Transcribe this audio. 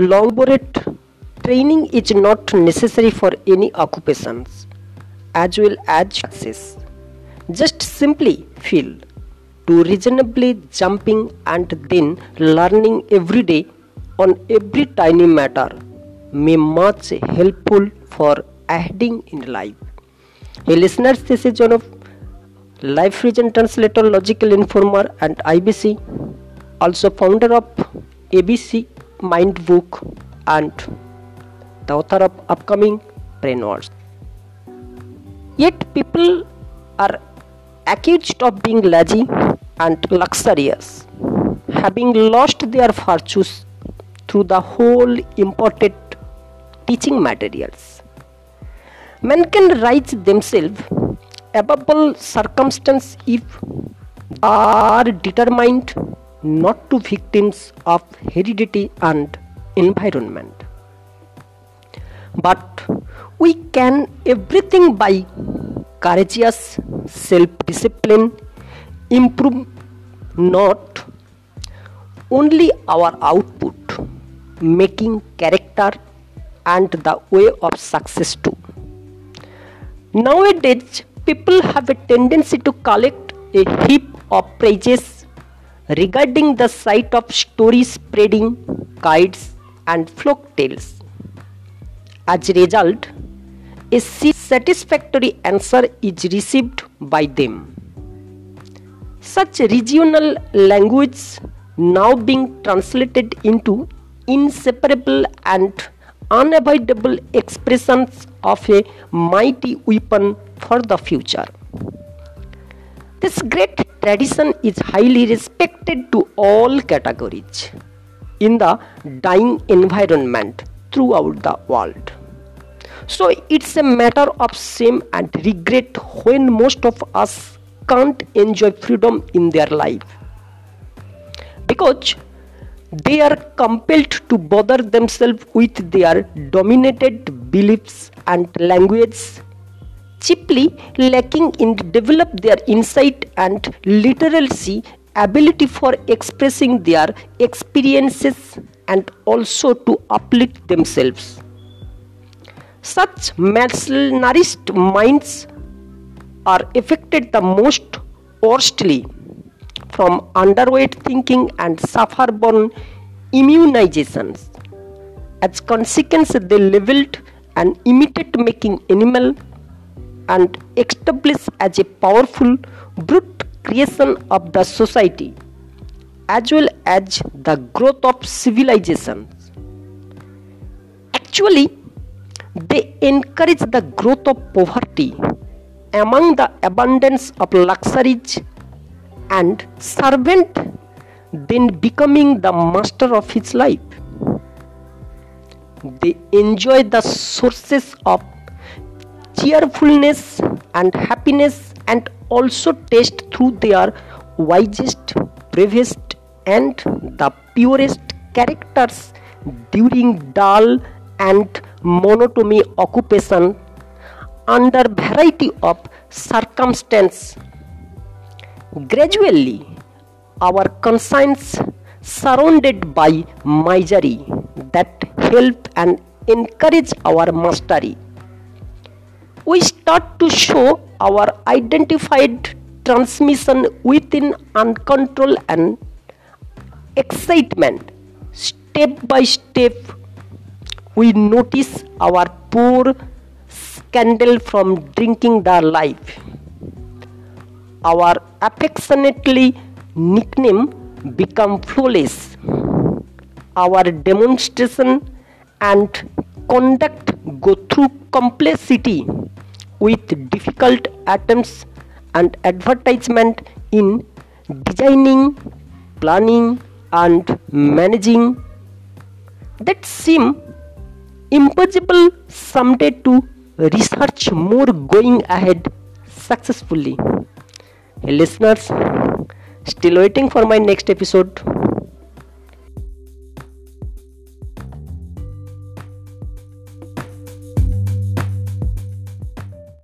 Elaborate training is not necessary for any occupations as well as success. Just simply feel to reasonably jumping and then learning every day on every tiny matter may much helpful for adding in life. Hey listeners, this is one of Life Vision Translator, Logical Informer and IBC, also founder of ABC Mind Book and the author of upcoming Brainwash. Yet people are accused of being lazy and luxurious, having lost their virtues through the whole imported teaching materials. Men can rise themselves above all circumstance if are determined not to victims of heredity and environment. But we can everything by courageous self-discipline improve not only our output making character and the way of success too nowadays people have a tendency to collect a heap of praises regarding the site of story spreading kites and folk tales. As a result, a satisfactory answer is received by them. Such regional language now being translated into inseparable and unavoidable expressions of a mighty weapon for the future. This great tradition is highly respected to all categories in the dying environment throughout the world. So it's a matter of shame and regret when most of us can't enjoy freedom in their life because they are compelled to bother themselves with their dominated beliefs and language cheaply lacking in develop their insight and literacy ability for expressing their experiences and also to uplift themselves. Such malnourished minds are affected the most worstly from underweight thinking and suffer born immunizations. As consequence they leveled and imitate making animal and established as a powerful brute creation of the society as well as the growth of civilizations. Actually, they encourage the growth of poverty among the abundance of luxuries and servant then becoming the master of his life. They enjoy the sources of cheerfulness and happiness and also taste through their wisest, bravest, and the purest characters during dull and monotony occupation under variety of circumstance. Gradually, our conscience surrounded by misery that help and encourage our mastery we start to show our identified transmission within uncontrolled and excitement. Step by step, we notice our poor scandal from drinking the life. Our affectionately nickname become flawless. Our demonstration and conduct go through complexity with difficult attempts and advertisement in designing, planning, and managing that seem impossible someday to research more going ahead successfully. Hey, listeners, still waiting for my next episode.